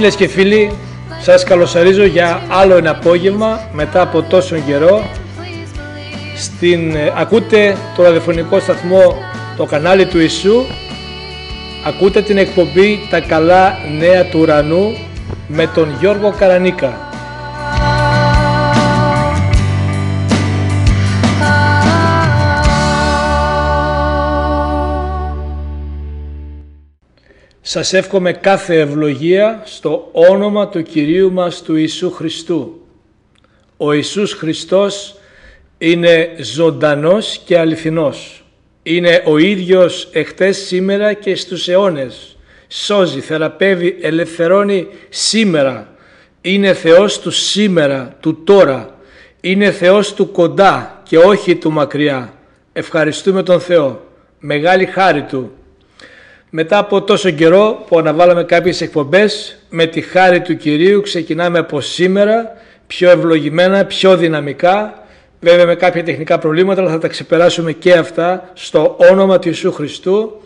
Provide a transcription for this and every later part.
Φίλες και φίλοι, σας καλωσορίζω για άλλο ένα απόγευμα μετά από τόσο καιρό. Please believe. Στην, ε, ακούτε το ραδιοφωνικό σταθμό, το κανάλι του Ιησού. Ακούτε την εκπομπή «Τα καλά νέα του ουρανού» με τον Γιώργο Καρανίκα. Σας εύχομαι κάθε ευλογία στο όνομα του Κυρίου μας του Ιησού Χριστού. Ο Ιησούς Χριστός είναι ζωντανός και αληθινός. Είναι ο ίδιος εχθές, σήμερα και στους αιώνες. Σώζει, θεραπεύει, ελευθερώνει σήμερα. Είναι Θεός του σήμερα, του τώρα. Είναι Θεός του κοντά και όχι του μακριά. Ευχαριστούμε τον Θεό. Μεγάλη χάρη Του. Μετά από τόσο καιρό που αναβάλαμε κάποιες εκπομπές, με τη χάρη του Κυρίου ξεκινάμε από σήμερα, πιο ευλογημένα, πιο δυναμικά, βέβαια με κάποια τεχνικά προβλήματα, αλλά θα τα ξεπεράσουμε και αυτά στο όνομα του Ιησού Χριστού.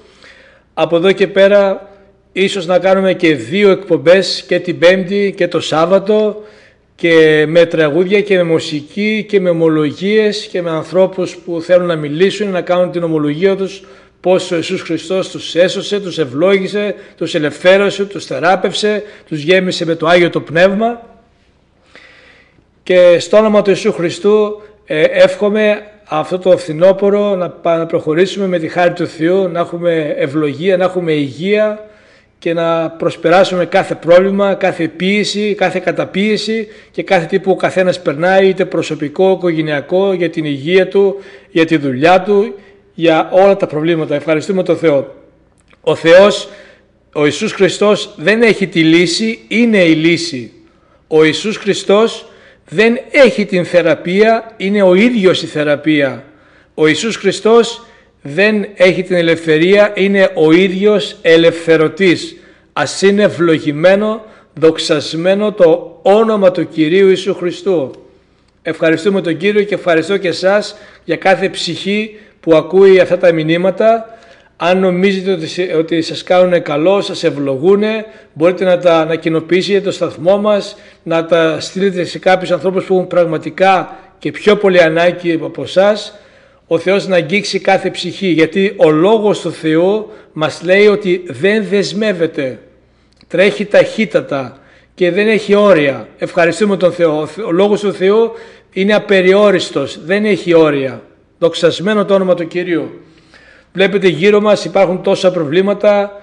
Από εδώ και πέρα ίσως να κάνουμε και δύο εκπομπές και την Πέμπτη και το Σάββατο και με τραγούδια και με μουσική και με ομολογίες και με ανθρώπους που θέλουν να μιλήσουν, να κάνουν την ομολογία τους πώς ο Ιησούς Χριστός τους έσωσε, τους ευλόγησε, τους ελευθέρωσε, τους θεράπευσε, τους γέμισε με το Άγιο το Πνεύμα. Και στο όνομα του Ιησού Χριστού ε, εύχομαι αυτό το φθινόπωρο να, πα- να προχωρήσουμε με τη χάρη του Θεού, να έχουμε ευλογία, να έχουμε υγεία και να προσπεράσουμε κάθε πρόβλημα, κάθε πίεση, κάθε καταπίεση και κάθε τι που ο καθένας περνάει, είτε προσωπικό, οικογενειακό, για την υγεία του, για τη δουλειά του, για όλα τα προβλήματα. Ευχαριστούμε τον Θεό. Ο Θεός, ο Ιησούς Χριστός δεν έχει τη λύση, είναι η λύση. Ο Ιησούς Χριστός δεν έχει την θεραπεία, είναι ο ίδιος η θεραπεία. Ο Ιησούς Χριστός δεν έχει την ελευθερία, είναι ο ίδιος ελευθερωτής. Ας είναι ευλογημένο, δοξασμένο το όνομα του Κυρίου Ιησού Χριστού. Ευχαριστούμε τον Κύριο και ευχαριστώ και εσάς για κάθε ψυχή που ακούει αυτά τα μηνύματα. Αν νομίζετε ότι, ότι σας κάνουν καλό, σας ευλογούν, μπορείτε να τα να κοινοποιήσετε το σταθμό μας, να τα στείλετε σε κάποιους ανθρώπους που έχουν πραγματικά και πιο πολύ ανάγκη από εσάς. Ο Θεός να αγγίξει κάθε ψυχή, γιατί ο Λόγος του Θεού μας λέει ότι δεν δεσμεύεται, τρέχει ταχύτατα και δεν έχει όρια. Ευχαριστούμε τον Θεό. Ο Λόγος του Θεού είναι απεριόριστος, δεν έχει όρια. Δοξασμένο το όνομα του Κυρίου. Βλέπετε γύρω μας υπάρχουν τόσα προβλήματα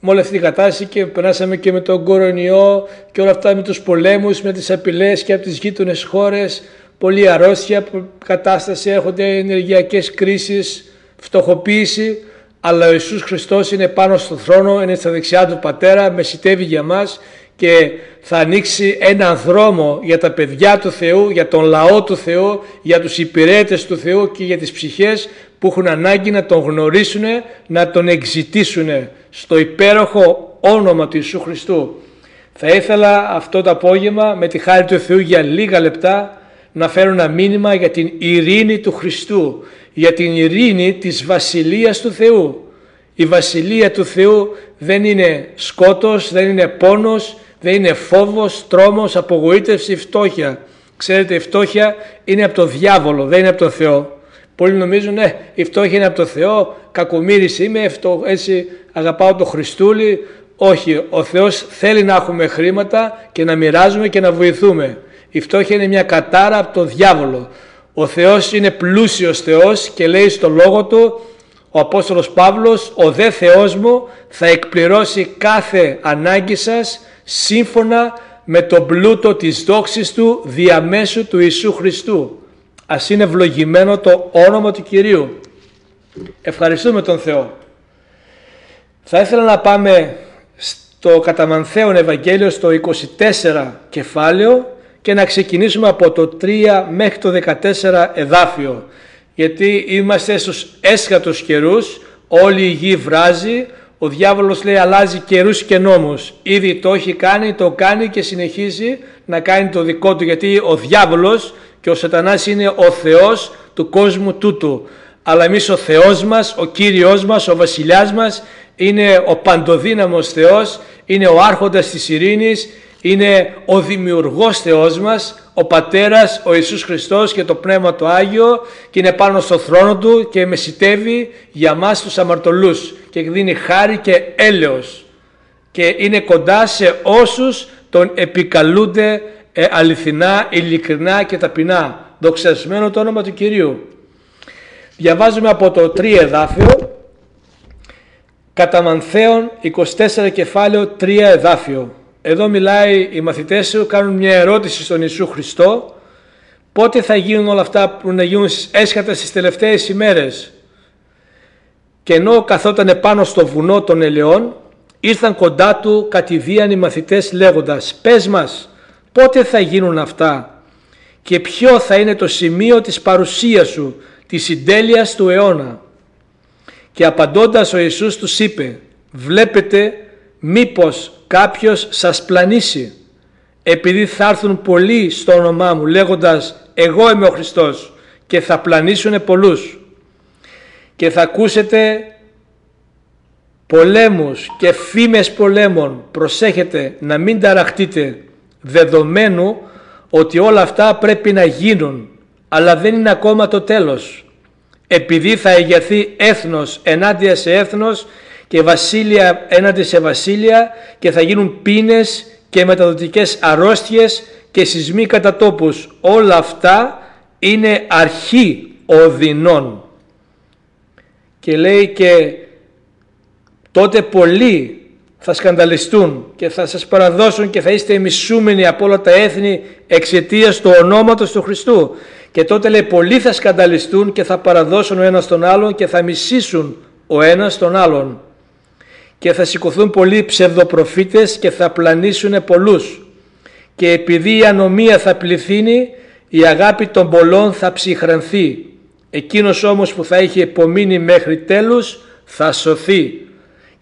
με όλη αυτή την κατάσταση και περάσαμε και με τον κορονοϊό και όλα αυτά με τους πολέμους, με τις απειλές και από τις γείτονες χώρες. Πολύ αρρώστια, κατάσταση, έρχονται ενεργειακές κρίσεις, φτωχοποίηση. Αλλά ο Ιησούς Χριστός είναι πάνω στο θρόνο, είναι στα δεξιά του Πατέρα, μεσητεύει για μας και θα ανοίξει έναν δρόμο για τα παιδιά του Θεού, για τον λαό του Θεού, για τους υπηρέτες του Θεού και για τις ψυχές που έχουν ανάγκη να τον γνωρίσουν, να τον εξητήσουν στο υπέροχο όνομα του Ιησού Χριστού. Θα ήθελα αυτό το απόγευμα με τη χάρη του Θεού για λίγα λεπτά να φέρω ένα μήνυμα για την ειρήνη του Χριστού, για την ειρήνη της Βασιλείας του Θεού. Η Βασιλεία του Θεού δεν είναι σκότος, δεν είναι πόνος, δεν είναι φόβος, τρόμος, απογοήτευση, φτώχεια. Ξέρετε η φτώχεια είναι από τον διάβολο, δεν είναι από τον Θεό. Πολλοί νομίζουν, ναι, η φτώχεια είναι από τον Θεό, κακομύρης είμαι, έτσι αγαπάω το Χριστούλη. Όχι, ο Θεός θέλει να έχουμε χρήματα και να μοιράζουμε και να βοηθούμε. Η φτώχεια είναι μια κατάρα από τον διάβολο. Ο Θεός είναι πλούσιος Θεός και λέει στο λόγο Του ο Απόστολος Παύλος «Ο δε Θεός μου θα εκπληρώσει κάθε ανάγκη σας σύμφωνα με τον πλούτο της δόξης Του διαμέσου του Ιησού Χριστού». Ας είναι ευλογημένο το όνομα του Κυρίου. Ευχαριστούμε τον Θεό. Θα ήθελα να πάμε στο Καταμανθέον Ευαγγέλιο στο 24 κεφάλαιο και να ξεκινήσουμε από το 3 μέχρι το 14 εδάφιο γιατί είμαστε στους έσχατους καιρούς, όλη η γη βράζει, ο διάβολος λέει αλλάζει καιρούς και νόμους. Ήδη το έχει κάνει, το κάνει και συνεχίζει να κάνει το δικό του γιατί ο διάβολος και ο σατανάς είναι ο Θεός του κόσμου τούτου. Αλλά εμείς ο Θεός μας, ο Κύριος μας, ο Βασιλιάς μας είναι ο παντοδύναμος Θεός, είναι ο άρχοντας της ειρήνης, είναι ο δημιουργός Θεός μας, ο Πατέρας, ο Ιησούς Χριστός και το Πνεύμα το Άγιο και είναι πάνω στο θρόνο Του και μεσητεύει για μας τους αμαρτωλούς και δίνει χάρη και έλεος και είναι κοντά σε όσους τον επικαλούνται ε, αληθινά, ειλικρινά και ταπεινά. Δοξασμένο το όνομα του Κυρίου. Διαβάζουμε από το 3 εδάφιο, κατά Μανθαίων 24 κεφάλαιο 3 εδάφιο. Εδώ μιλάει οι μαθητές σου, κάνουν μια ερώτηση στον Ιησού Χριστό πότε θα γίνουν όλα αυτά που να γίνουν έσχατα στις τελευταίες ημέρες. Και ενώ καθόταν πάνω στο βουνό των ελαιών ήρθαν κοντά του κατηδίαν οι μαθητές λέγοντας «Πες μας, πότε θα γίνουν αυτά και ποιο θα είναι το σημείο της παρουσίας σου, της συντέλειας του αιώνα». Και απαντώντας ο Ιησούς τους είπε «Βλέπετε μήπως κάποιος σας πλανήσει επειδή θα έρθουν πολλοί στο όνομά μου λέγοντας εγώ είμαι ο Χριστός και θα πλανήσουν πολλούς. Και θα ακούσετε πολέμους και φήμες πολέμων. Προσέχετε να μην ταραχτείτε δεδομένου ότι όλα αυτά πρέπει να γίνουν αλλά δεν είναι ακόμα το τέλος. Επειδή θα εγερθεί έθνος ενάντια σε έθνος και βασίλεια έναντι σε βασίλεια και θα γίνουν πίνες και μεταδοτικές αρρώστιες και σεισμοί κατά τόπους. Όλα αυτά είναι αρχή οδυνών. Και λέει και τότε πολλοί θα σκανδαλιστούν και θα σας παραδώσουν και θα είστε μισούμενοι από όλα τα έθνη εξαιτίας του ονόματος του Χριστού. Και τότε λέει πολλοί θα σκανδαλιστούν και θα παραδώσουν ο ένας τον άλλον και θα μισήσουν ο ένας τον άλλον και θα σηκωθούν πολλοί ψευδοπροφήτες και θα πλανήσουν πολλούς και επειδή η ανομία θα πληθύνει η αγάπη των πολλών θα ψυχρανθεί εκείνος όμως που θα έχει επομείνει μέχρι τέλους θα σωθεί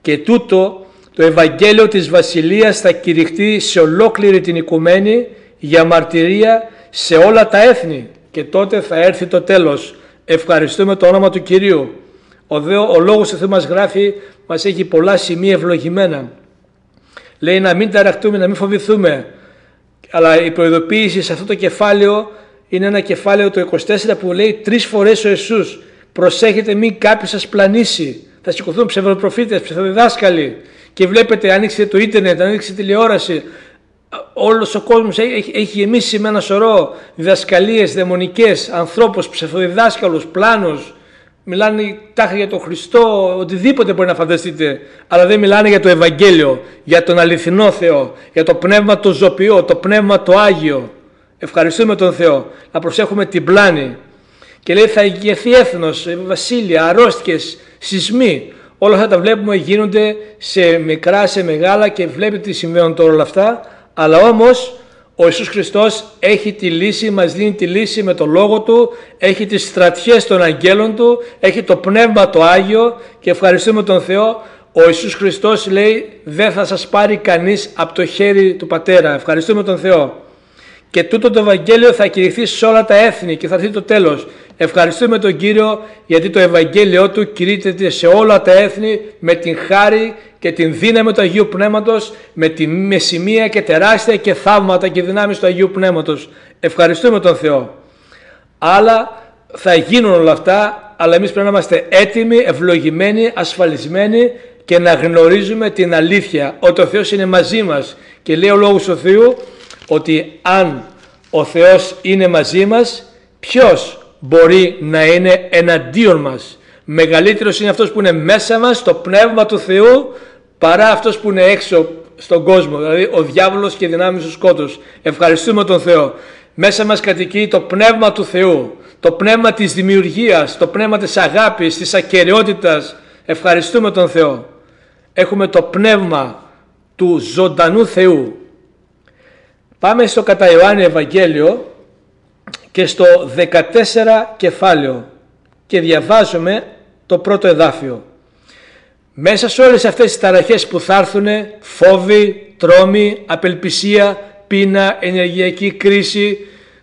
και τούτο το Ευαγγέλιο της Βασιλείας θα κηρυχτεί σε ολόκληρη την οικουμένη για μαρτυρία σε όλα τα έθνη και τότε θα έρθει το τέλος. Ευχαριστούμε το όνομα του Κυρίου. Ο, Θεό, ο Λόγος του Θεού μας γράφει, μας έχει πολλά σημεία ευλογημένα. Λέει να μην ταραχτούμε, να μην φοβηθούμε. Αλλά η προειδοποίηση σε αυτό το κεφάλαιο είναι ένα κεφάλαιο το 24 που λέει τρεις φορές ο Ιησούς προσέχετε μην κάποιος σας πλανήσει. Θα σηκωθούν ψευδοπροφήτες, ψευδοδιδάσκαλοι και βλέπετε ανοίξετε το ίντερνετ, ανοίξετε τηλεόραση όλος ο κόσμος έχει, έχει γεμίσει με ένα σωρό διδασκαλίες δαιμονικές, ανθρώπους, ψευδοδιδάσκαλους, πλάνους μιλάνε τάχα για τον Χριστό, οτιδήποτε μπορεί να φανταστείτε, αλλά δεν μιλάνε για το Ευαγγέλιο, για τον αληθινό Θεό, για το πνεύμα το ζωπιό, το πνεύμα το Άγιο. Ευχαριστούμε τον Θεό, να προσέχουμε την πλάνη. Και λέει θα ηγεθεί έθνος, βασίλεια, αρρώστιες, σεισμοί. Όλα αυτά τα βλέπουμε γίνονται σε μικρά, σε μεγάλα και βλέπετε τι συμβαίνουν τώρα όλα αυτά. Αλλά όμως ο Ιησούς Χριστός έχει τη λύση, μας δίνει τη λύση με το Λόγο Του, έχει τις στρατιές των αγγέλων Του, έχει το Πνεύμα το Άγιο και ευχαριστούμε τον Θεό. Ο Ιησούς Χριστός λέει δεν θα σας πάρει κανείς από το χέρι του Πατέρα. Ευχαριστούμε τον Θεό. Και τούτο το Ευαγγέλιο θα κηρυχθεί σε όλα τα έθνη και θα έρθει το τέλος. Ευχαριστούμε τον Κύριο γιατί το Ευαγγέλιο Του κηρύττεται σε όλα τα έθνη με την χάρη και την δύναμη του Αγίου Πνεύματος με τη μεσημεία και τεράστια και θαύματα και δυνάμεις του Αγίου Πνεύματος. Ευχαριστούμε τον Θεό. Άλλα θα γίνουν όλα αυτά, αλλά εμείς πρέπει να είμαστε έτοιμοι, ευλογημένοι, ασφαλισμένοι και να γνωρίζουμε την αλήθεια ότι ο Θεός είναι μαζί μας και λέει ο Λόγος του Θεού ότι αν ο Θεός είναι μαζί μας ποιος μπορεί να είναι εναντίον μας. Μεγαλύτερος είναι αυτός που είναι μέσα μας το πνεύμα του Θεού παρά αυτός που είναι έξω στον κόσμο. Δηλαδή ο διάβολος και οι δυνάμεις του σκότους. Ευχαριστούμε τον Θεό. Μέσα μας κατοικεί το πνεύμα του Θεού το πνεύμα της δημιουργίας το πνεύμα της αγάπης, της ακαιρεότητας. Ευχαριστούμε τον Θεό. Έχουμε το πνεύμα του ζωντανού Θεού. Πάμε στο κατά Ιωάννη Ευαγγέλιο και στο 14 κεφάλαιο και διαβάζουμε το πρώτο εδάφιο. Μέσα σε όλες αυτές τις ταραχές που θα έρθουν, φόβοι, τρόμοι, απελπισία, πείνα, ενεργειακή κρίση,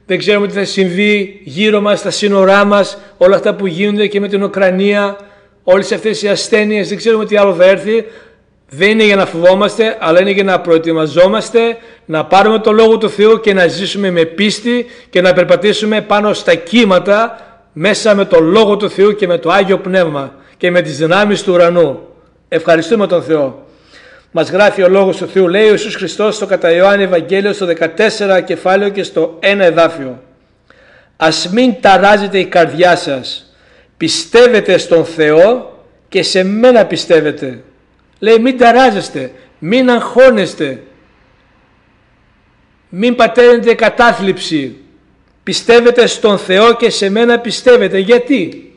δεν ξέρουμε τι θα συμβεί γύρω μας, στα σύνορά μας, όλα αυτά που γίνονται και με την Ουκρανία, όλες αυτές οι ασθένειες, δεν ξέρουμε τι άλλο θα έρθει. Δεν είναι για να φοβόμαστε, αλλά είναι για να προετοιμαζόμαστε, να πάρουμε το Λόγο του Θεού και να ζήσουμε με πίστη και να περπατήσουμε πάνω στα κύματα μέσα με το Λόγο του Θεού και με το Άγιο Πνεύμα και με τις δυνάμεις του ουρανού. Ευχαριστούμε τον Θεό. Μας γράφει ο Λόγος του Θεού, λέει ο Ιησούς Χριστός στο κατά Ιωάννη Ευαγγέλιο στο 14 κεφάλαιο και στο 1 εδάφιο. Ας μην ταράζετε η καρδιά σας, πιστεύετε στον Θεό και σε μένα πιστεύετε. Λέει μην ταράζεστε, μην αγχώνεστε, μην παταίνετε κατάθλιψη, πιστεύετε στον Θεό και σε μένα πιστεύετε. Γιατί;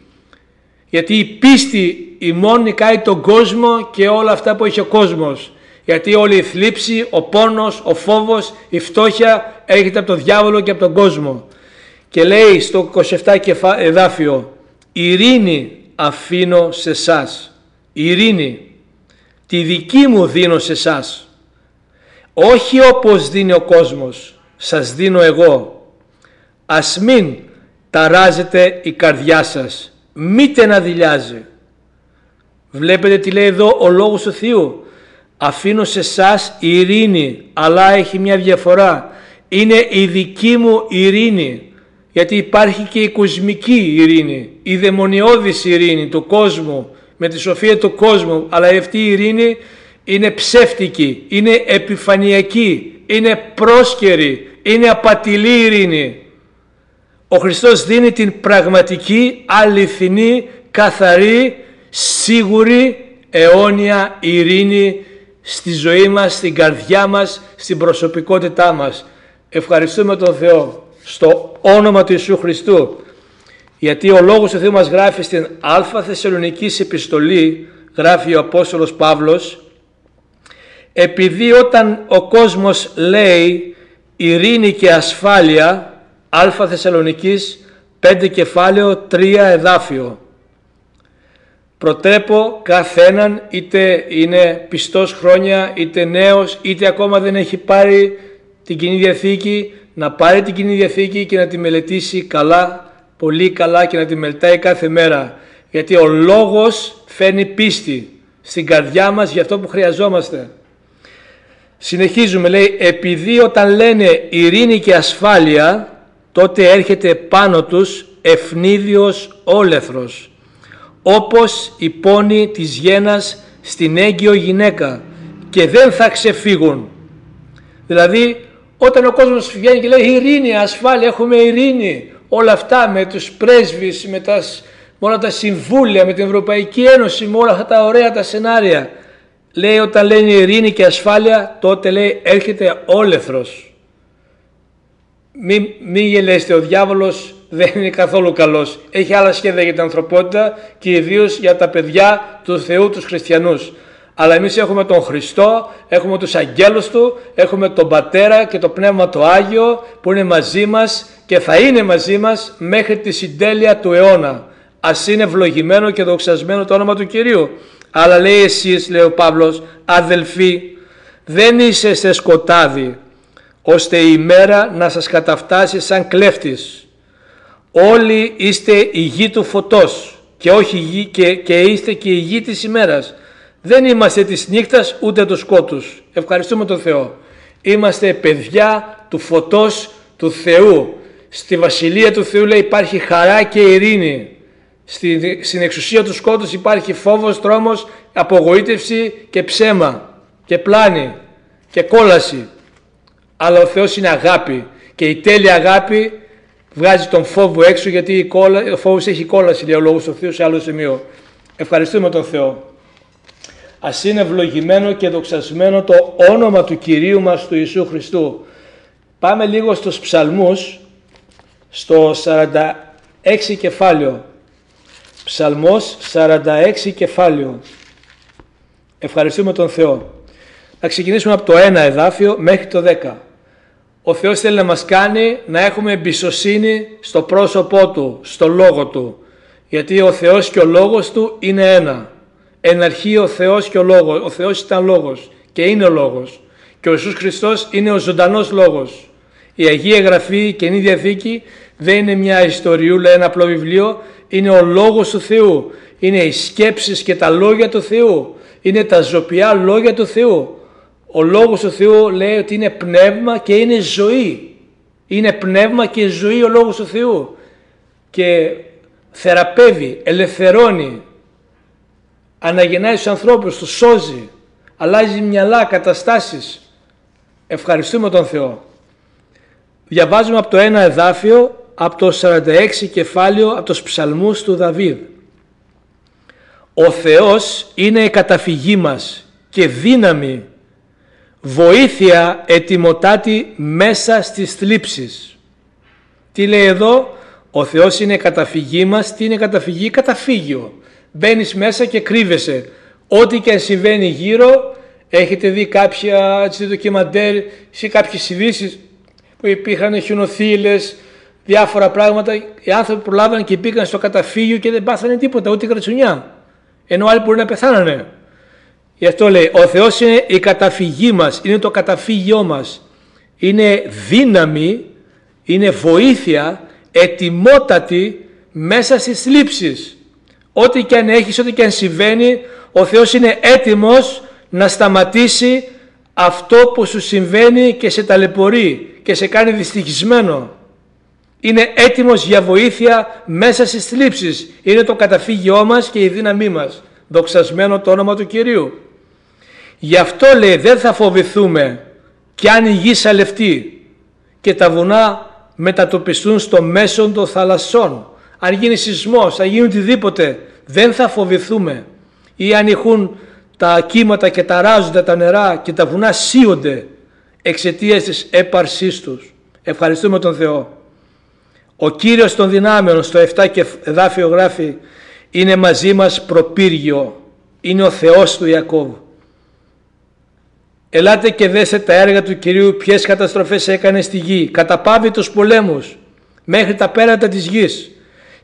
Γιατί η πίστη ημών νικάει τον κόσμο και όλα αυτά που έχει ο κόσμος. Γιατί όλη η θλίψη, ο πόνος, ο φόβος, η φτώχεια έρχεται από τον διάβολο και από τον κόσμο. Και λέει στο 27 εδάφιο «Ειρήνη αφήνω σε σας». Ειρήνη. Τη δική μου δίνω σε σας. Όχι όπως δίνει ο κόσμος. Σας δίνω εγώ ας μην ταράζετε η καρδιά σας, μήτε να δηλιάζει. Βλέπετε τι λέει εδώ ο Λόγος του Θεού. Αφήνω σε εσάς ειρήνη, αλλά έχει μια διαφορά. Είναι η δική μου ειρήνη, γιατί υπάρχει και η κοσμική ειρήνη, η δαιμονιώδης ειρήνη του κόσμου, με τη σοφία του κόσμου, αλλά αυτή η ειρήνη είναι ψεύτικη, είναι επιφανειακή, είναι πρόσκαιρη, είναι απατηλή ειρήνη. Ο Χριστός δίνει την πραγματική, αληθινή, καθαρή, σίγουρη, αιώνια ειρήνη στη ζωή μας, στην καρδιά μας, στην προσωπικότητά μας. Ευχαριστούμε τον Θεό στο όνομα του Ιησού Χριστού γιατί ο Λόγος του Θεού μας γράφει στην Α Θεσσαλονικής επιστολή γράφει ο Απόστολος Παύλος επειδή όταν ο κόσμος λέει ειρήνη και ασφάλεια Α Θεσσαλονικής 5 κεφάλαιο 3 εδάφιο. Προτρέπω καθέναν είτε είναι πιστός χρόνια είτε νέος είτε ακόμα δεν έχει πάρει την Κοινή Διαθήκη να πάρει την Κοινή Διαθήκη και να τη μελετήσει καλά, πολύ καλά και να τη μελετάει κάθε μέρα. Γιατί ο λόγος φέρνει πίστη στην καρδιά μας για αυτό που χρειαζόμαστε. Συνεχίζουμε, λέει, επειδή όταν λένε ειρήνη και ασφάλεια, τότε έρχεται πάνω τους ευνίδιος όλεθρος, όπως η πόνη της γένας στην έγκυο γυναίκα και δεν θα ξεφύγουν. Δηλαδή, όταν ο κόσμος βγαίνει και λέει ειρήνη, ασφάλεια, έχουμε ειρήνη, όλα αυτά με τους πρέσβεις, με, τα, με όλα τα συμβούλια, με την Ευρωπαϊκή Ένωση, με όλα αυτά τα ωραία τα σενάρια, λέει όταν λένε ειρήνη και ασφάλεια, τότε λέει έρχεται όλεθρος. Μην, μη γελέστε, ο διάβολος δεν είναι καθόλου καλός. Έχει άλλα σχέδια για την ανθρωπότητα και ιδίως για τα παιδιά του Θεού, τους χριστιανούς. Αλλά εμείς έχουμε τον Χριστό, έχουμε τους αγγέλους Του, έχουμε τον Πατέρα και το Πνεύμα το Άγιο που είναι μαζί μας και θα είναι μαζί μας μέχρι τη συντέλεια του αιώνα. Ας είναι ευλογημένο και δοξασμένο το όνομα του Κυρίου. Αλλά λέει εσείς, λέει ο Παύλος, αδελφοί, δεν είσαι σε σκοτάδι, ώστε η μέρα να σας καταφτάσει σαν κλέφτης. Όλοι είστε η γη του φωτός και, όχι γη, και, και είστε και η γη της ημέρας. Δεν είμαστε της νύχτας ούτε του σκότους. Ευχαριστούμε τον Θεό. Είμαστε παιδιά του φωτός του Θεού. Στη Βασιλεία του Θεού λέει υπάρχει χαρά και ειρήνη. Στην εξουσία του σκότους υπάρχει φόβος, τρόμος, απογοήτευση και ψέμα και πλάνη και κόλαση. Αλλά ο Θεός είναι αγάπη και η τέλεια αγάπη βγάζει τον φόβο έξω γιατί ο φόβος έχει κόλαση λέει ο Λόγος του Θεού σε άλλο σημείο. Ευχαριστούμε τον Θεό. Ας είναι ευλογημένο και δοξασμένο το όνομα του Κυρίου μας του Ιησού Χριστού. Πάμε λίγο στους ψαλμούς, στο 46 κεφάλαιο. Ψαλμός 46 κεφάλαιο. Ευχαριστούμε τον Θεό. Θα ξεκινήσουμε από το 1 εδάφιο μέχρι το 10. Ο Θεός θέλει να μας κάνει να έχουμε εμπιστοσύνη στο πρόσωπό Του, στο Λόγο Του. Γιατί ο Θεός και ο Λόγος Του είναι ένα. Εν αρχή ο Θεός και ο Λόγος. Ο Θεός ήταν Λόγος και είναι ο Λόγος. Και ο Ιησούς Χριστός είναι ο ζωντανός Λόγος. Η Αγία Γραφή, η Καινή Διαθήκη δεν είναι μια ιστοριούλα, ένα απλό βιβλίο. Είναι ο Λόγος του Θεού. Είναι οι σκέψεις και τα λόγια του Θεού. Είναι τα ζωπιά λόγια του Θεού. Ο Λόγος του Θεού λέει ότι είναι πνεύμα και είναι ζωή. Είναι πνεύμα και ζωή ο Λόγος του Θεού. Και θεραπεύει, ελευθερώνει, αναγεννάει τους ανθρώπους, τους σώζει, αλλάζει μυαλά, καταστάσεις. Ευχαριστούμε τον Θεό. Διαβάζουμε από το ένα εδάφιο, από το 46 κεφάλαιο, από τους ψαλμούς του Δαβίδ. Ο Θεός είναι η καταφυγή μας και δύναμη, βοήθεια ετοιμοτάτη μέσα στις θλίψεις. Τι λέει εδώ, ο Θεός είναι η καταφυγή μας, τι είναι καταφυγή, καταφύγιο μπαίνεις μέσα και κρύβεσαι. Ό,τι και αν συμβαίνει γύρω, έχετε δει κάποια έτσι, ντοκιμαντέρ ή κάποιες ειδήσεις που υπήρχαν χιονοθύλες, διάφορα πράγματα. Οι άνθρωποι προλάβανε και πήγαν στο καταφύγιο και δεν πάθανε τίποτα, ούτε κρατσουνιά. Ενώ άλλοι μπορεί να πεθάνανε. Γι' αυτό λέει, ο Θεός είναι η καταφυγή μας, είναι το καταφύγιό μας. Είναι δύναμη, είναι βοήθεια, ετοιμότατη μέσα στις λήψεις. Ό,τι και αν έχεις, ό,τι και αν συμβαίνει, ο Θεός είναι έτοιμος να σταματήσει αυτό που σου συμβαίνει και σε ταλαιπωρεί και σε κάνει δυστυχισμένο. Είναι έτοιμος για βοήθεια μέσα στις θλίψεις. Είναι το καταφύγιό μας και η δύναμή μας. Δοξασμένο το όνομα του Κυρίου. Γι' αυτό λέει δεν θα φοβηθούμε κι αν η γη σαλευτεί και τα βουνά μετατοπιστούν στο μέσο των θαλασσών αν γίνει σεισμός, αν γίνει οτιδήποτε, δεν θα φοβηθούμε. Ή αν έχουν τα κύματα και ταράζονται τα νερά και τα βουνά σύονται εξαιτίας της έπαρσής τους. Ευχαριστούμε τον Θεό. Ο Κύριος των δυνάμεων στο 7 και εδάφιο γράφει είναι μαζί μας προπύργιο. Είναι ο Θεός του Ιακώβ. Ελάτε και δέστε τα έργα του Κυρίου ποιες καταστροφές έκανε στη γη. Καταπάβει τους πολέμους μέχρι τα πέρατα της γης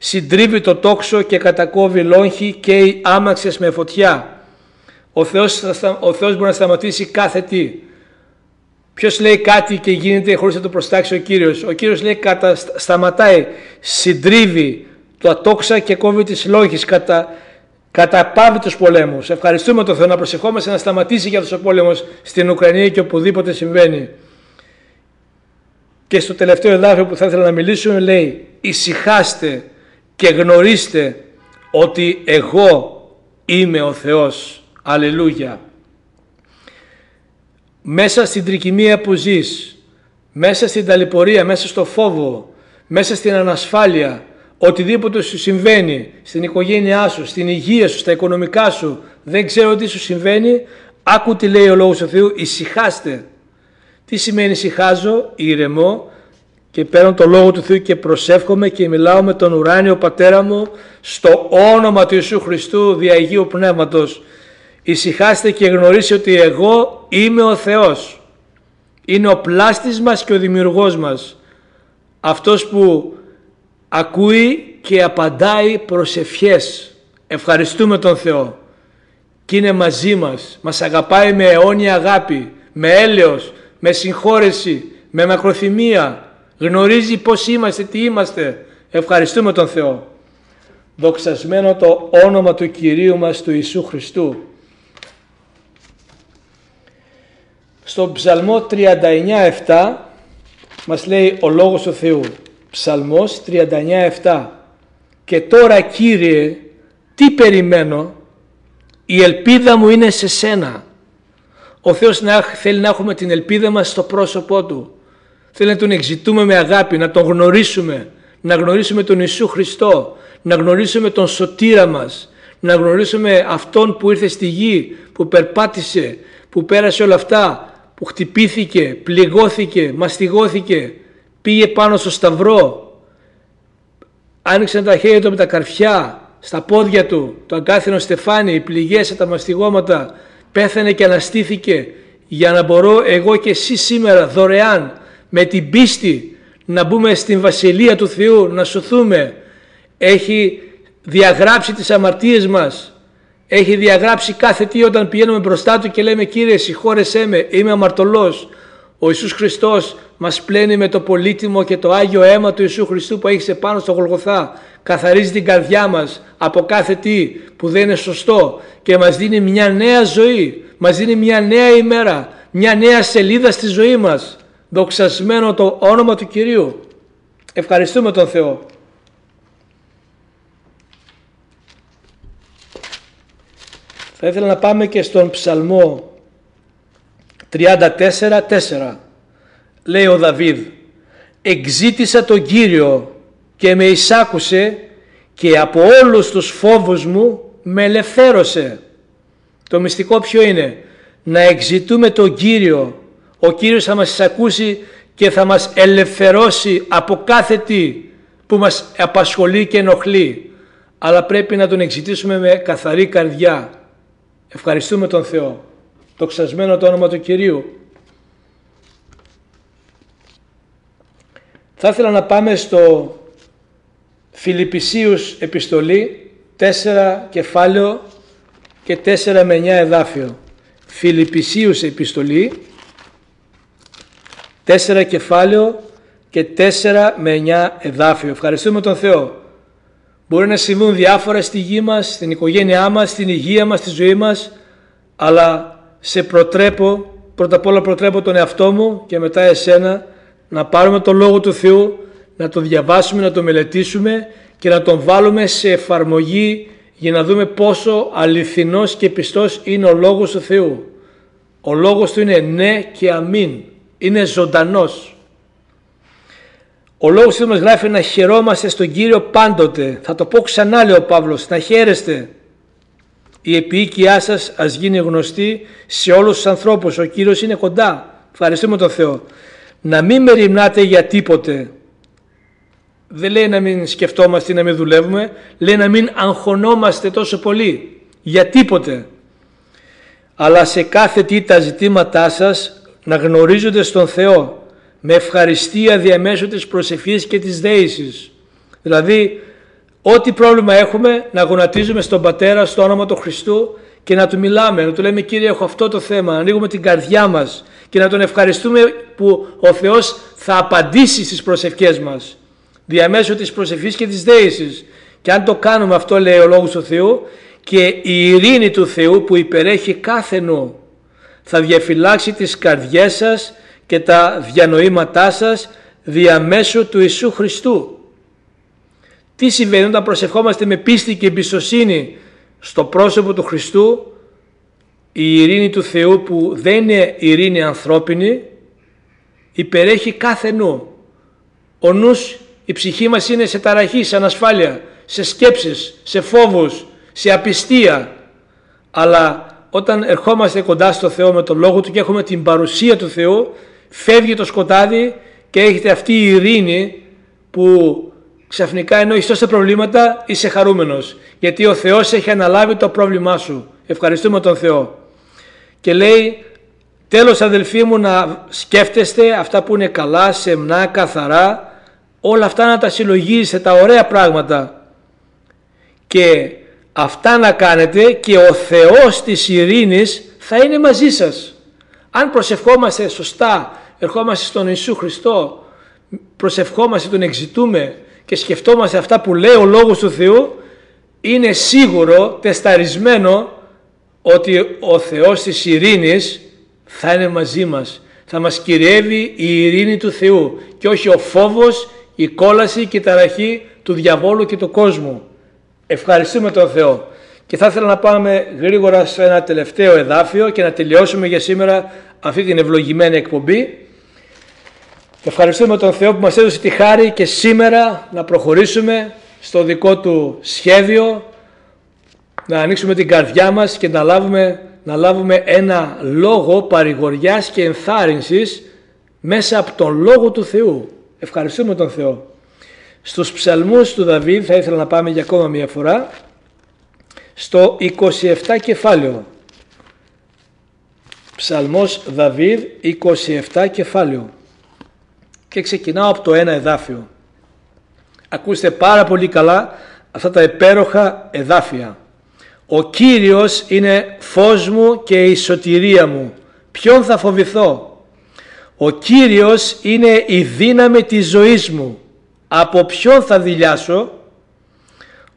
συντρίβει το τόξο και κατακόβει λόγχη και οι άμαξες με φωτιά. Ο Θεός, ο Θεός μπορεί να σταματήσει κάθε τι. Ποιος λέει κάτι και γίνεται χωρίς να το προστάξει ο Κύριος; Ο Κύριος λέει κατα, σταματάει, συντρίβει το ατόξα και κόβει τις λόγεις κατά, καταπάβει τους πολέμους. Ευχαριστούμε τον Θεό να προσευχόμαστε να σταματήσει για αυτός ο πόλεμος στην Ουκρανία και οπουδήποτε συμβαίνει. Και στο τελευταίο εδάφιο που θα ήθελα να μιλήσουμε λέει «Ησυχάστε και γνωρίστε ότι εγώ είμαι ο Θεός». Αλληλούια. Μέσα στην τρικυμία που ζεις, μέσα στην ταλαιπωρία, μέσα στο φόβο, μέσα στην ανασφάλεια, οτιδήποτε σου συμβαίνει στην οικογένειά σου, στην υγεία σου, στα οικονομικά σου, δεν ξέρω τι σου συμβαίνει, άκου τι λέει ο Λόγος του Θεού, ησυχάστε. Τι σημαίνει ησυχάζω, ηρεμώ και παίρνω το Λόγο του Θεού και προσεύχομαι και μιλάω με τον ουράνιο Πατέρα μου στο όνομα του Ιησού Χριστού δια Αγίου Πνεύματος. Ησυχάστε και γνωρίστε ότι εγώ είμαι ο Θεός. Είναι ο πλάστης μας και ο δημιουργός μας. Αυτός που ακούει και απαντάει προσευχές. Ευχαριστούμε τον Θεό και είναι μαζί μας. Μας αγαπάει με αιώνια αγάπη, με έλεος, με συγχώρεση, με μακροθυμία. Γνωρίζει πώς είμαστε, τι είμαστε. Ευχαριστούμε τον Θεό. Δοξασμένο το όνομα του Κυρίου μας του Ιησού Χριστού. Στο ψαλμό 39.7 μας λέει ο Λόγος του Θεού. Ψαλμός 39.7 Και τώρα Κύριε τι περιμένω; Η ελπίδα μου είναι σε σένα. Ο Θεός να, θέλει να έχουμε την ελπίδα μας στο πρόσωπό Του. Θέλει να Τον εξητούμε με αγάπη, να Τον γνωρίσουμε, να γνωρίσουμε τον Ιησού Χριστό, να γνωρίσουμε τον σωτήρα μας, να γνωρίσουμε Αυτόν που ήρθε στη γη, που περπάτησε, που πέρασε όλα αυτά, που χτυπήθηκε, πληγώθηκε, μαστιγώθηκε, πήγε πάνω στο σταυρό, άνοιξε τα χέρια του με τα καρφιά, στα πόδια του, το αγκάθινο στεφάνι, οι πληγές, τα μαστιγώματα, πέθανε και αναστήθηκε για να μπορώ εγώ και εσύ σήμερα δωρεάν με την πίστη να μπούμε στην Βασιλεία του Θεού, να σωθούμε. Έχει διαγράψει τις αμαρτίες μας, έχει διαγράψει κάθε τι όταν πηγαίνουμε μπροστά Του και λέμε Κύριε συγχώρεσέ με, είμαι αμαρτωλός. Ο Ιησούς Χριστός μας πλένει με το πολύτιμο και το Άγιο αίμα του Ιησού Χριστού που έχεις πάνω στο Γολγοθά. Καθαρίζει την καρδιά μας από κάθε τι που δεν είναι σωστό και μας δίνει μια νέα ζωή, μας δίνει μια νέα ημέρα, μια νέα σελίδα στη ζωή μας. Δοξασμένο το όνομα του Κυρίου. Ευχαριστούμε τον Θεό. Θα ήθελα να πάμε και στον ψαλμό 34-4 λέει ο Δαβίδ «Εξήτησα τον Κύριο και με εισάκουσε και από όλους τους φόβους μου με ελευθέρωσε». Το μυστικό ποιο είναι, να εξητούμε τον Κύριο. Ο Κύριος θα μας εισακούσει και θα μας ελευθερώσει από κάθε τι που μας απασχολεί και ενοχλεί. Αλλά πρέπει να τον εξητήσουμε με καθαρή καρδιά. Ευχαριστούμε τον Θεό το ξασμένο το όνομα του Κυρίου. Θα ήθελα να πάμε στο Φιλιππισίους επιστολή 4 κεφάλαιο και 4 με 9 εδάφιο. Φιλιππισίους επιστολή 4 κεφάλαιο και 4 με 9 εδάφιο. Ευχαριστούμε τον Θεό. Μπορεί να συμβούν διάφορα στη γη μας, στην οικογένειά μας, στην υγεία μας, στη ζωή μας, αλλά σε προτρέπω, πρώτα απ' όλα προτρέπω τον εαυτό μου και μετά εσένα να πάρουμε το Λόγο του Θεού, να το διαβάσουμε, να το μελετήσουμε και να τον βάλουμε σε εφαρμογή για να δούμε πόσο αληθινός και πιστός είναι ο Λόγος του Θεού. Ο Λόγος του είναι ναι και αμήν. Είναι ζωντανός. Ο Λόγος του μας γράφει να χαιρόμαστε στον Κύριο πάντοτε. Θα το πω ξανά λέει ο Παύλος, να χαίρεστε η επίοικιά σας ας γίνει γνωστή σε όλους τους ανθρώπους. Ο Κύριος είναι κοντά. Ευχαριστούμε τον Θεό. Να μην μεριμνάτε για τίποτε. Δεν λέει να μην σκεφτόμαστε ή να μην δουλεύουμε. Λέει να μην αγχωνόμαστε τόσο πολύ. Για τίποτε. Αλλά σε κάθε τι τα ζητήματά σας να γνωρίζονται στον Θεό με ευχαριστία διαμέσου της προσευχής και της δέησης. Δηλαδή Ό,τι πρόβλημα έχουμε να γονατίζουμε στον Πατέρα στο όνομα του Χριστού και να του μιλάμε, να του λέμε Κύριε έχω αυτό το θέμα, να ανοίγουμε την καρδιά μας και να τον ευχαριστούμε που ο Θεός θα απαντήσει στις προσευχές μας διαμέσου της προσευχής και της δέησης Και αν το κάνουμε αυτό λέει ο Λόγος του Θεού και η ειρήνη του Θεού που υπερέχει κάθε νου θα διαφυλάξει τις καρδιές σας και τα διανοήματά σας διαμέσου του Ιησού Χριστού. Τι συμβαίνει όταν προσευχόμαστε με πίστη και εμπιστοσύνη στο πρόσωπο του Χριστού; Η ειρήνη του Θεού που δεν είναι ειρήνη ανθρώπινη υπερέχει κάθε νου. Ο νους, η ψυχή μας είναι σε ταραχή, σε ανασφάλεια, σε σκέψεις, σε φόβους, σε απιστία. Αλλά όταν ερχόμαστε κοντά στο Θεό με τον Λόγο Του και έχουμε την παρουσία του Θεού, φεύγει το σκοτάδι και έχετε αυτή η ειρήνη που ξαφνικά ενώ είσαι τόσα προβλήματα είσαι χαρούμενος. Γιατί ο Θεός έχει αναλάβει το πρόβλημά σου. Ευχαριστούμε τον Θεό. Και λέει τέλος αδελφοί μου να σκέφτεστε αυτά που είναι καλά, σεμνά, καθαρά, όλα αυτά να τα συλλογίζετε, τα ωραία πράγματα. Και αυτά να κάνετε και ο Θεός της ειρήνης θα είναι μαζί σας. Αν προσευχόμαστε σωστά, ερχόμαστε στον Ιησού Χριστό, προσευχόμαστε, τον εξητούμε και σκεφτόμαστε αυτά που λέει ο Λόγος του Θεού, είναι σίγουρο, τεσταρισμένο, ότι ο Θεός της ειρήνης θα είναι μαζί μας. Θα μας κυριεύει η ειρήνη του Θεού και όχι ο φόβος, η κόλαση και η ταραχή του διαβόλου και του κόσμου. Ευχαριστούμε τον Θεό. Και θα ήθελα να πάμε γρήγορα σε ένα τελευταίο εδάφιο και να τελειώσουμε για σήμερα αυτή την ευλογημένη εκπομπή. Ευχαριστούμε τον Θεό που μας έδωσε τη χάρη και σήμερα να προχωρήσουμε στο δικό Του σχέδιο, να ανοίξουμε την καρδιά μας και να λάβουμε, να λάβουμε ένα λόγο παρηγοριάς και ενθάρρυνσης μέσα από τον Λόγο του Θεού. Ευχαριστούμε τον Θεό. Στους ψαλμούς του Δαβίδ θα ήθελα να πάμε για ακόμα μια φορά στο 27 κεφάλαιο. Ψαλμός Δαβίδ 27 κεφάλαιο και ξεκινάω από το ένα εδάφιο. Ακούστε πάρα πολύ καλά αυτά τα υπέροχα εδάφια. Ο Κύριος είναι φως μου και η σωτηρία μου. Ποιον θα φοβηθώ; Ο Κύριος είναι η δύναμη της ζωής μου από ποιον θα δηλιάσω;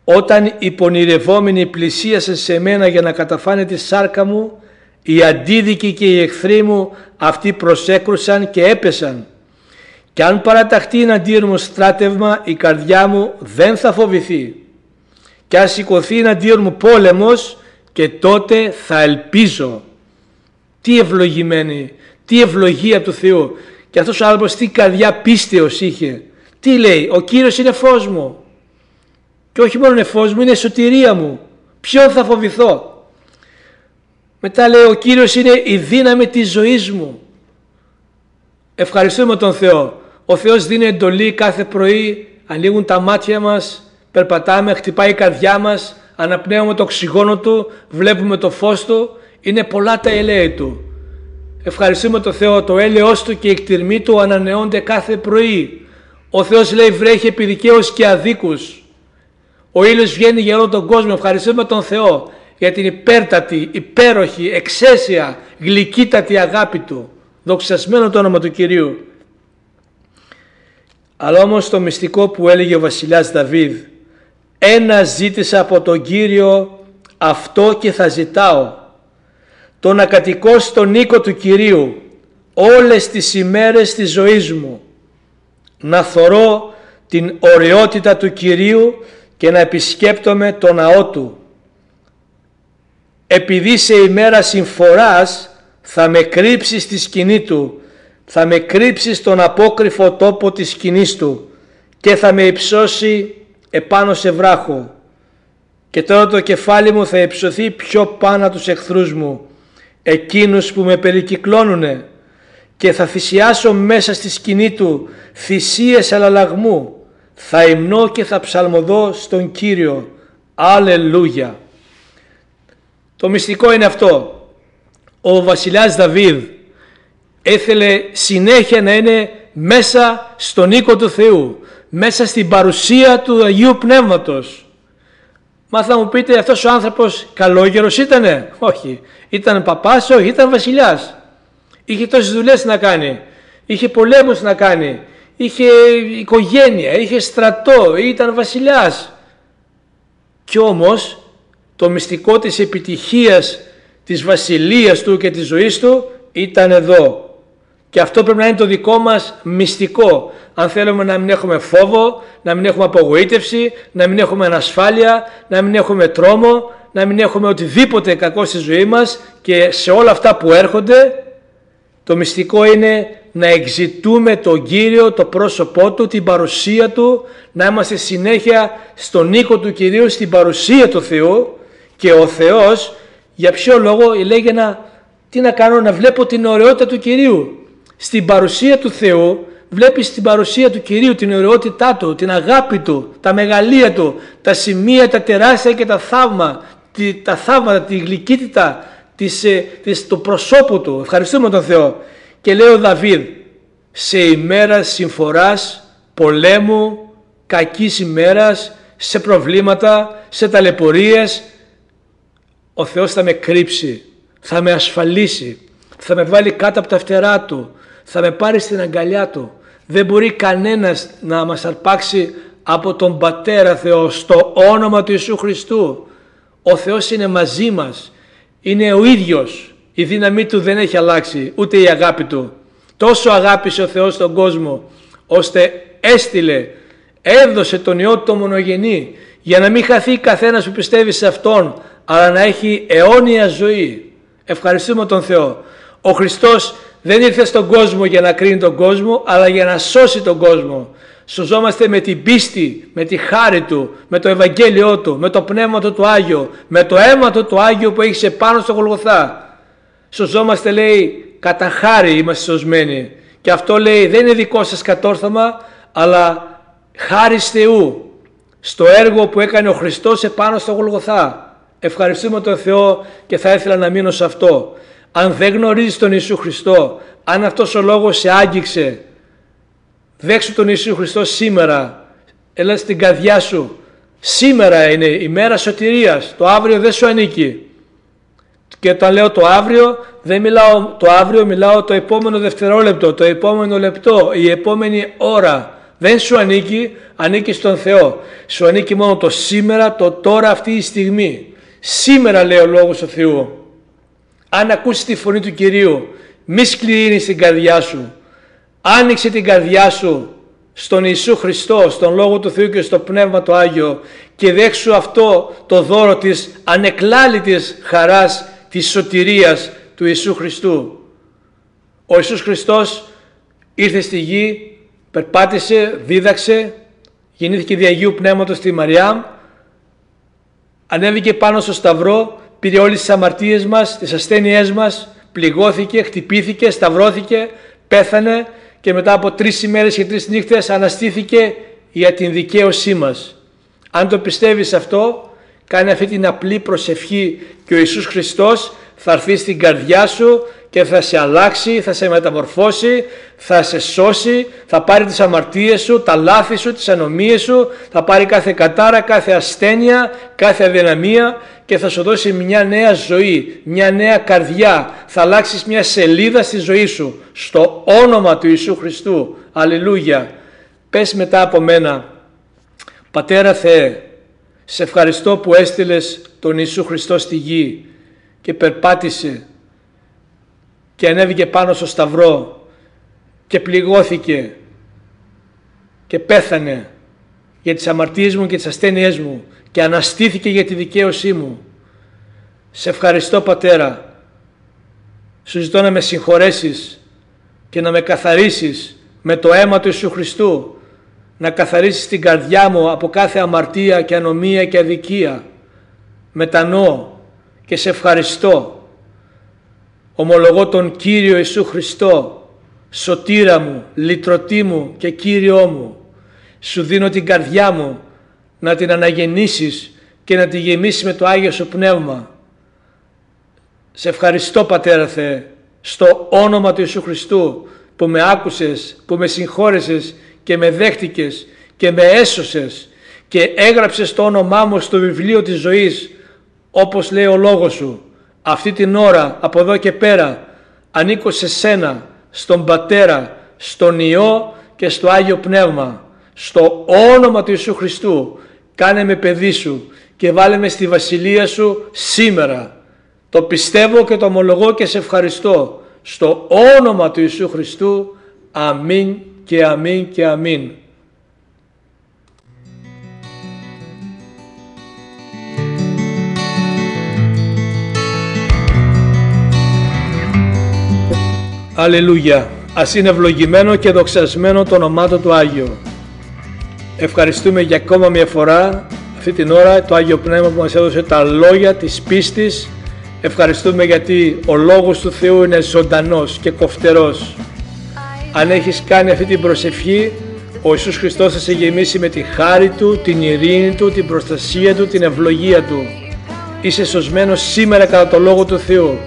Όταν οι πονηρευόμενοι πλησίασαν σε μένα για να καταφάνε τη σάρκα μου οι αντίδικοι και οι εχθροί μου αυτοί προσέκρουσαν και έπεσαν. Και αν παραταχτεί εναντίον μου στράτευμα η καρδιά μου δεν θα φοβηθεί. Και αν σηκωθεί εναντίον μου πόλεμος και τότε θα ελπίζω. Τι ευλογημένη τι ευλογία του Θεού. Και αυτός ο άνθρωπος τι καρδιά πίστεως είχε τι λέει, ο Κύριος είναι φως μου. Και όχι μόνο είναι φως μου, είναι σωτηρία μου. Ποιον θα φοβηθώ; Μετά λέει, ο Κύριος είναι η δύναμη της ζωής μου. Ευχαριστούμε τον Θεό. Ο Θεός δίνει εντολή κάθε πρωί, ανοίγουν τα μάτια μας, περπατάμε, χτυπάει η καρδιά μας, αναπνέουμε το οξυγόνο Του, βλέπουμε το φως Του, είναι πολλά τα ελέη Του. Ευχαριστούμε τον Θεό, το έλεος Του και η εκτιρμή Του ανανεώνται κάθε πρωί. Ο Θεός λέει βρέχει επί και αδίκους. Ο ήλιος βγαίνει για όλο τον κόσμο. Ευχαριστούμε τον Θεό για την υπέρτατη, υπέροχη, εξαίσια, γλυκύτατη αγάπη Του. Δοξασμένο το όνομα του Κυρίου. Αλλά όμως το μυστικό που έλεγε ο βασιλιάς Δαβίδ «Ένα ζήτησα από τον Κύριο, αυτό και θα ζητάω, το να κατοικώ στον οίκο του Κυρίου όλες τις ημέρες της ζωής μου, να θωρώ την ωραιότητα του Κυρίου και να επισκέπτομαι το ναό Του. Επειδή σε ημέρα συμφοράς θα με κρύψεις στη σκηνή Του, θα με κρύψεις στον απόκριφο τόπο της σκηνής Του και θα με υψώσει επάνω σε βράχο. Και τώρα το κεφάλι μου θα υψωθεί πιο πάνω τους εχθρούς μου, εκείνους που με περικυκλώνουνε και θα θυσιάσω μέσα στη σκηνή του θυσίες αλλαλαγμού. Θα υμνώ και θα ψαλμοδώ στον Κύριο. Αλληλούια. Το μυστικό είναι αυτό. Ο βασιλιάς Δαβίδ έθελε συνέχεια να είναι μέσα στον οίκο του Θεού, μέσα στην παρουσία του Αγίου Πνεύματος. Μα θα μου πείτε αυτός ο άνθρωπος καλόγερος ήτανε; Όχι. Ήταν παπάς, όχι. Ήταν βασιλιάς. Είχε τόσες δουλειές να κάνει. Είχε πολέμους να κάνει. Είχε οικογένεια, είχε στρατό, ήταν βασιλιάς. Κι όμως το μυστικό της επιτυχίας της βασιλείας του και της ζωής του ήταν εδώ. Και αυτό πρέπει να είναι το δικό μας μυστικό. Αν θέλουμε να μην έχουμε φόβο, να μην έχουμε απογοήτευση, να μην έχουμε ανασφάλεια, να μην έχουμε τρόμο, να μην έχουμε οτιδήποτε κακό στη ζωή μας και σε όλα αυτά που έρχονται, το μυστικό είναι να εξητούμε τον Κύριο, το πρόσωπό Του, την παρουσία Του, να είμαστε συνέχεια στον οίκο του Κυρίου, στην παρουσία του Θεού και ο Θεός για ποιο λόγο λέγει να, τι να κάνω, να βλέπω την ωραιότητα του Κυρίου. Στην παρουσία του Θεού βλέπεις την παρουσία του Κυρίου, την ωραιότητά Του, την αγάπη Του, τα μεγαλεία Του, τα σημεία, τα τεράστια και τα θαύμα, τα θαύματα, τη γλυκύτητα, της, ε, της, του προσώπου Του. Ευχαριστούμε τον Θεό. Και λέει ο Δαβίδ, σε ημέρα συμφοράς, πολέμου, κακής ημέρας, σε προβλήματα, σε ταλαιπωρίες, ο Θεός θα με κρύψει, θα με ασφαλίσει, θα με βάλει κάτω από τα φτερά Του, θα με πάρει στην αγκαλιά Του. Δεν μπορεί κανένας να μας αρπάξει από τον Πατέρα Θεό στο όνομα του Ιησού Χριστού. Ο Θεός είναι μαζί μας, είναι ο ίδιος. Η δύναμή Του δεν έχει αλλάξει, ούτε η αγάπη Του. Τόσο αγάπησε ο Θεός τον κόσμο, ώστε έστειλε, έδωσε τον Υιό του μονογενή, για να μην χαθεί καθένας που πιστεύει σε Αυτόν, αλλά να έχει αιώνια ζωή. Ευχαριστούμε τον Θεό. Ο Χριστός δεν ήρθε στον κόσμο για να κρίνει τον κόσμο, αλλά για να σώσει τον κόσμο. Σωζόμαστε με την πίστη, με τη χάρη Του, με το Ευαγγέλιό Του, με το Πνεύμα Του του Άγιο, με το αίμα Του του Άγιο που έχει πάνω στο Γολγοθά. Σωζόμαστε λέει κατά χάρη είμαστε σωσμένοι. Και αυτό λέει δεν είναι δικό σας κατόρθωμα, αλλά χάρη Θεού στο έργο που έκανε ο Χριστός επάνω στο Γολγοθά. Ευχαριστούμε τον Θεό και θα ήθελα να μείνω σε αυτό. Αν δεν γνωρίζεις τον Ιησού Χριστό, αν αυτός ο λόγος σε άγγιξε, δέξου τον Ιησού Χριστό σήμερα, έλα στην καρδιά σου. Σήμερα είναι η μέρα σωτηρίας, το αύριο δεν σου ανήκει. Και όταν λέω το αύριο, δεν μιλάω το αύριο, μιλάω το επόμενο δευτερόλεπτο, το επόμενο λεπτό, η επόμενη ώρα. Δεν σου ανήκει, ανήκει στον Θεό. Σου ανήκει μόνο το σήμερα, το τώρα, αυτή η στιγμή. Σήμερα λέει ο Λόγος του Θεού. Αν ακούσεις τη φωνή του Κυρίου, μη σκληρύνεις την καρδιά σου. Άνοιξε την καρδιά σου στον Ιησού Χριστό, στον Λόγο του Θεού και στο Πνεύμα το Άγιο και δέξου αυτό το δώρο της ανεκλάλητης χαράς της σωτηρίας του Ιησού Χριστού. Ο Ιησούς Χριστός ήρθε στη γη, περπάτησε, δίδαξε, γεννήθηκε δι' Αγίου Πνεύματος στη Μαριά ανέβηκε πάνω στο σταυρό, πήρε όλες τις αμαρτίες μας, τις ασθένειές μας, πληγώθηκε, χτυπήθηκε, σταυρώθηκε, πέθανε και μετά από τρεις ημέρες και τρεις νύχτες αναστήθηκε για την δικαίωσή μας. Αν το πιστεύεις αυτό, κάνε αυτή την απλή προσευχή και ο Ιησούς Χριστός θα έρθει στην καρδιά σου και θα σε αλλάξει, θα σε μεταμορφώσει, θα σε σώσει, θα πάρει τις αμαρτίες σου, τα λάθη σου, τις ανομίες σου, θα πάρει κάθε κατάρα, κάθε ασθένεια, κάθε αδυναμία και θα σου δώσει μια νέα ζωή, μια νέα καρδιά. Θα αλλάξεις μια σελίδα στη ζωή σου, στο όνομα του Ιησού Χριστού. Αλληλούια. Πες μετά από μένα, Πατέρα Θεέ, σε ευχαριστώ που έστειλες τον Ιησού Χριστό στη γη και περπάτησε και ανέβηκε πάνω στο σταυρό και πληγώθηκε και πέθανε για τις αμαρτίες μου και τις ασθένειές μου και αναστήθηκε για τη δικαίωσή μου. Σε ευχαριστώ Πατέρα. Σου ζητώ να με συγχωρέσεις και να με καθαρίσεις με το αίμα του Ιησού Χριστού. Να καθαρίσεις την καρδιά μου από κάθε αμαρτία και ανομία και αδικία. Μετανοώ και σε ευχαριστώ ομολογώ τον Κύριο Ιησού Χριστό, σωτήρα μου, λυτρωτή μου και Κύριό μου. Σου δίνω την καρδιά μου να την αναγεννήσεις και να τη γεμίσεις με το Άγιο Σου Πνεύμα. Σε ευχαριστώ Πατέρα Θεέ, στο όνομα του Ιησού Χριστού που με άκουσες, που με συγχώρεσες και με δέχτηκες και με έσωσες και έγραψες το όνομά μου στο βιβλίο της ζωής όπως λέει ο λόγος Σου αυτή την ώρα από εδώ και πέρα ανήκω σε σένα, στον Πατέρα, στον Υιό και στο Άγιο Πνεύμα. Στο όνομα του Ιησού Χριστού κάνε με παιδί σου και βάλε με στη βασιλεία σου σήμερα. Το πιστεύω και το ομολογώ και σε ευχαριστώ. Στο όνομα του Ιησού Χριστού. Αμήν και αμήν και αμήν. Αλληλούια. Ας είναι ευλογημένο και δοξασμένο το όνομά του Άγιο. Ευχαριστούμε για ακόμα μια φορά αυτή την ώρα το Άγιο Πνεύμα που μας έδωσε τα λόγια της πίστης. Ευχαριστούμε γιατί ο Λόγος του Θεού είναι ζωντανός και κοφτερός. Αν έχεις κάνει αυτή την προσευχή, ο Ιησούς Χριστός θα σε γεμίσει με τη χάρη Του, την ειρήνη Του, την προστασία Του, την ευλογία Του. Είσαι σωσμένος σήμερα κατά το Λόγο του Θεού.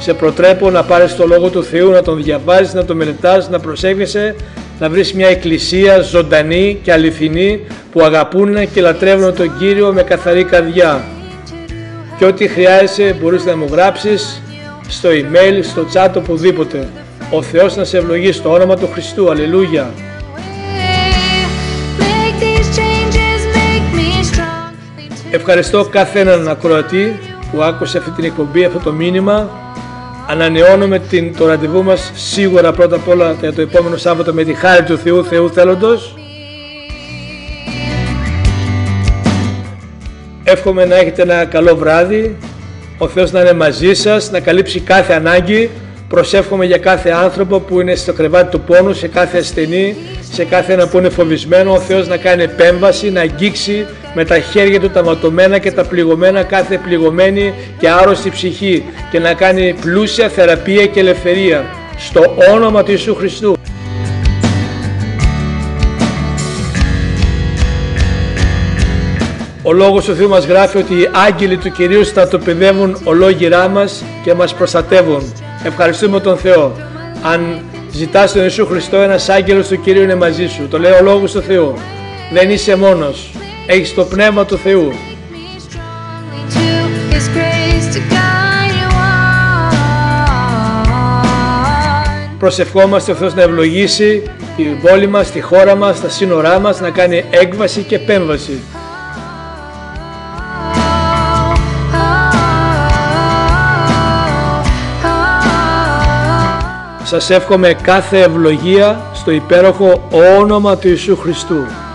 Σε προτρέπω να πάρεις το Λόγο του Θεού, να τον διαβάζεις, να τον μελετάς, να προσεύχεσαι, να βρεις μια εκκλησία ζωντανή και αληθινή που αγαπούν και λατρεύουν τον Κύριο με καθαρή καρδιά. Και ό,τι χρειάζεσαι μπορείς να μου γράψεις στο email, στο chat, οπουδήποτε. Ο Θεός να σε ευλογεί στο όνομα του Χριστού. Αλληλούια. Ευχαριστώ κάθε έναν ακροατή που άκουσε αυτή την εκπομπή, αυτό το μήνυμα ανανεώνουμε την, το ραντεβού μας σίγουρα πρώτα απ' όλα για το επόμενο Σάββατο με τη χάρη του Θεού, Θεού θέλοντος. Εύχομαι να έχετε ένα καλό βράδυ, ο Θεός να είναι μαζί σας, να καλύψει κάθε ανάγκη. Προσεύχομαι για κάθε άνθρωπο που είναι στο κρεβάτι του πόνου, σε κάθε ασθενή, σε κάθε ένα που είναι φοβισμένο, ο Θεός να κάνει επέμβαση, να αγγίξει με τα χέρια του τα ματωμένα και τα πληγωμένα κάθε πληγωμένη και άρρωστη ψυχή και να κάνει πλούσια θεραπεία και ελευθερία στο όνομα του Ιησού Χριστού. Ο Λόγος του Θεού μας γράφει ότι οι άγγελοι του Κυρίου στρατοπεδεύουν ολόγυρά μας και μας προστατεύουν. Ευχαριστούμε τον Θεό. Αν ζητάς τον Ιησού Χριστό, ένας άγγελος του Κυρίου είναι μαζί σου. Το λέει ο Λόγος του Θεού. Δεν είσαι μόνος. Έχεις το Πνεύμα του Θεού. Προσευχόμαστε ο Θεός να ευλογήσει την πόλη μας, τη χώρα μας, τα σύνορά μας, να κάνει έκβαση και επέμβαση. Σας εύχομαι κάθε ευλογία στο υπέροχο όνομα του Ιησού Χριστού.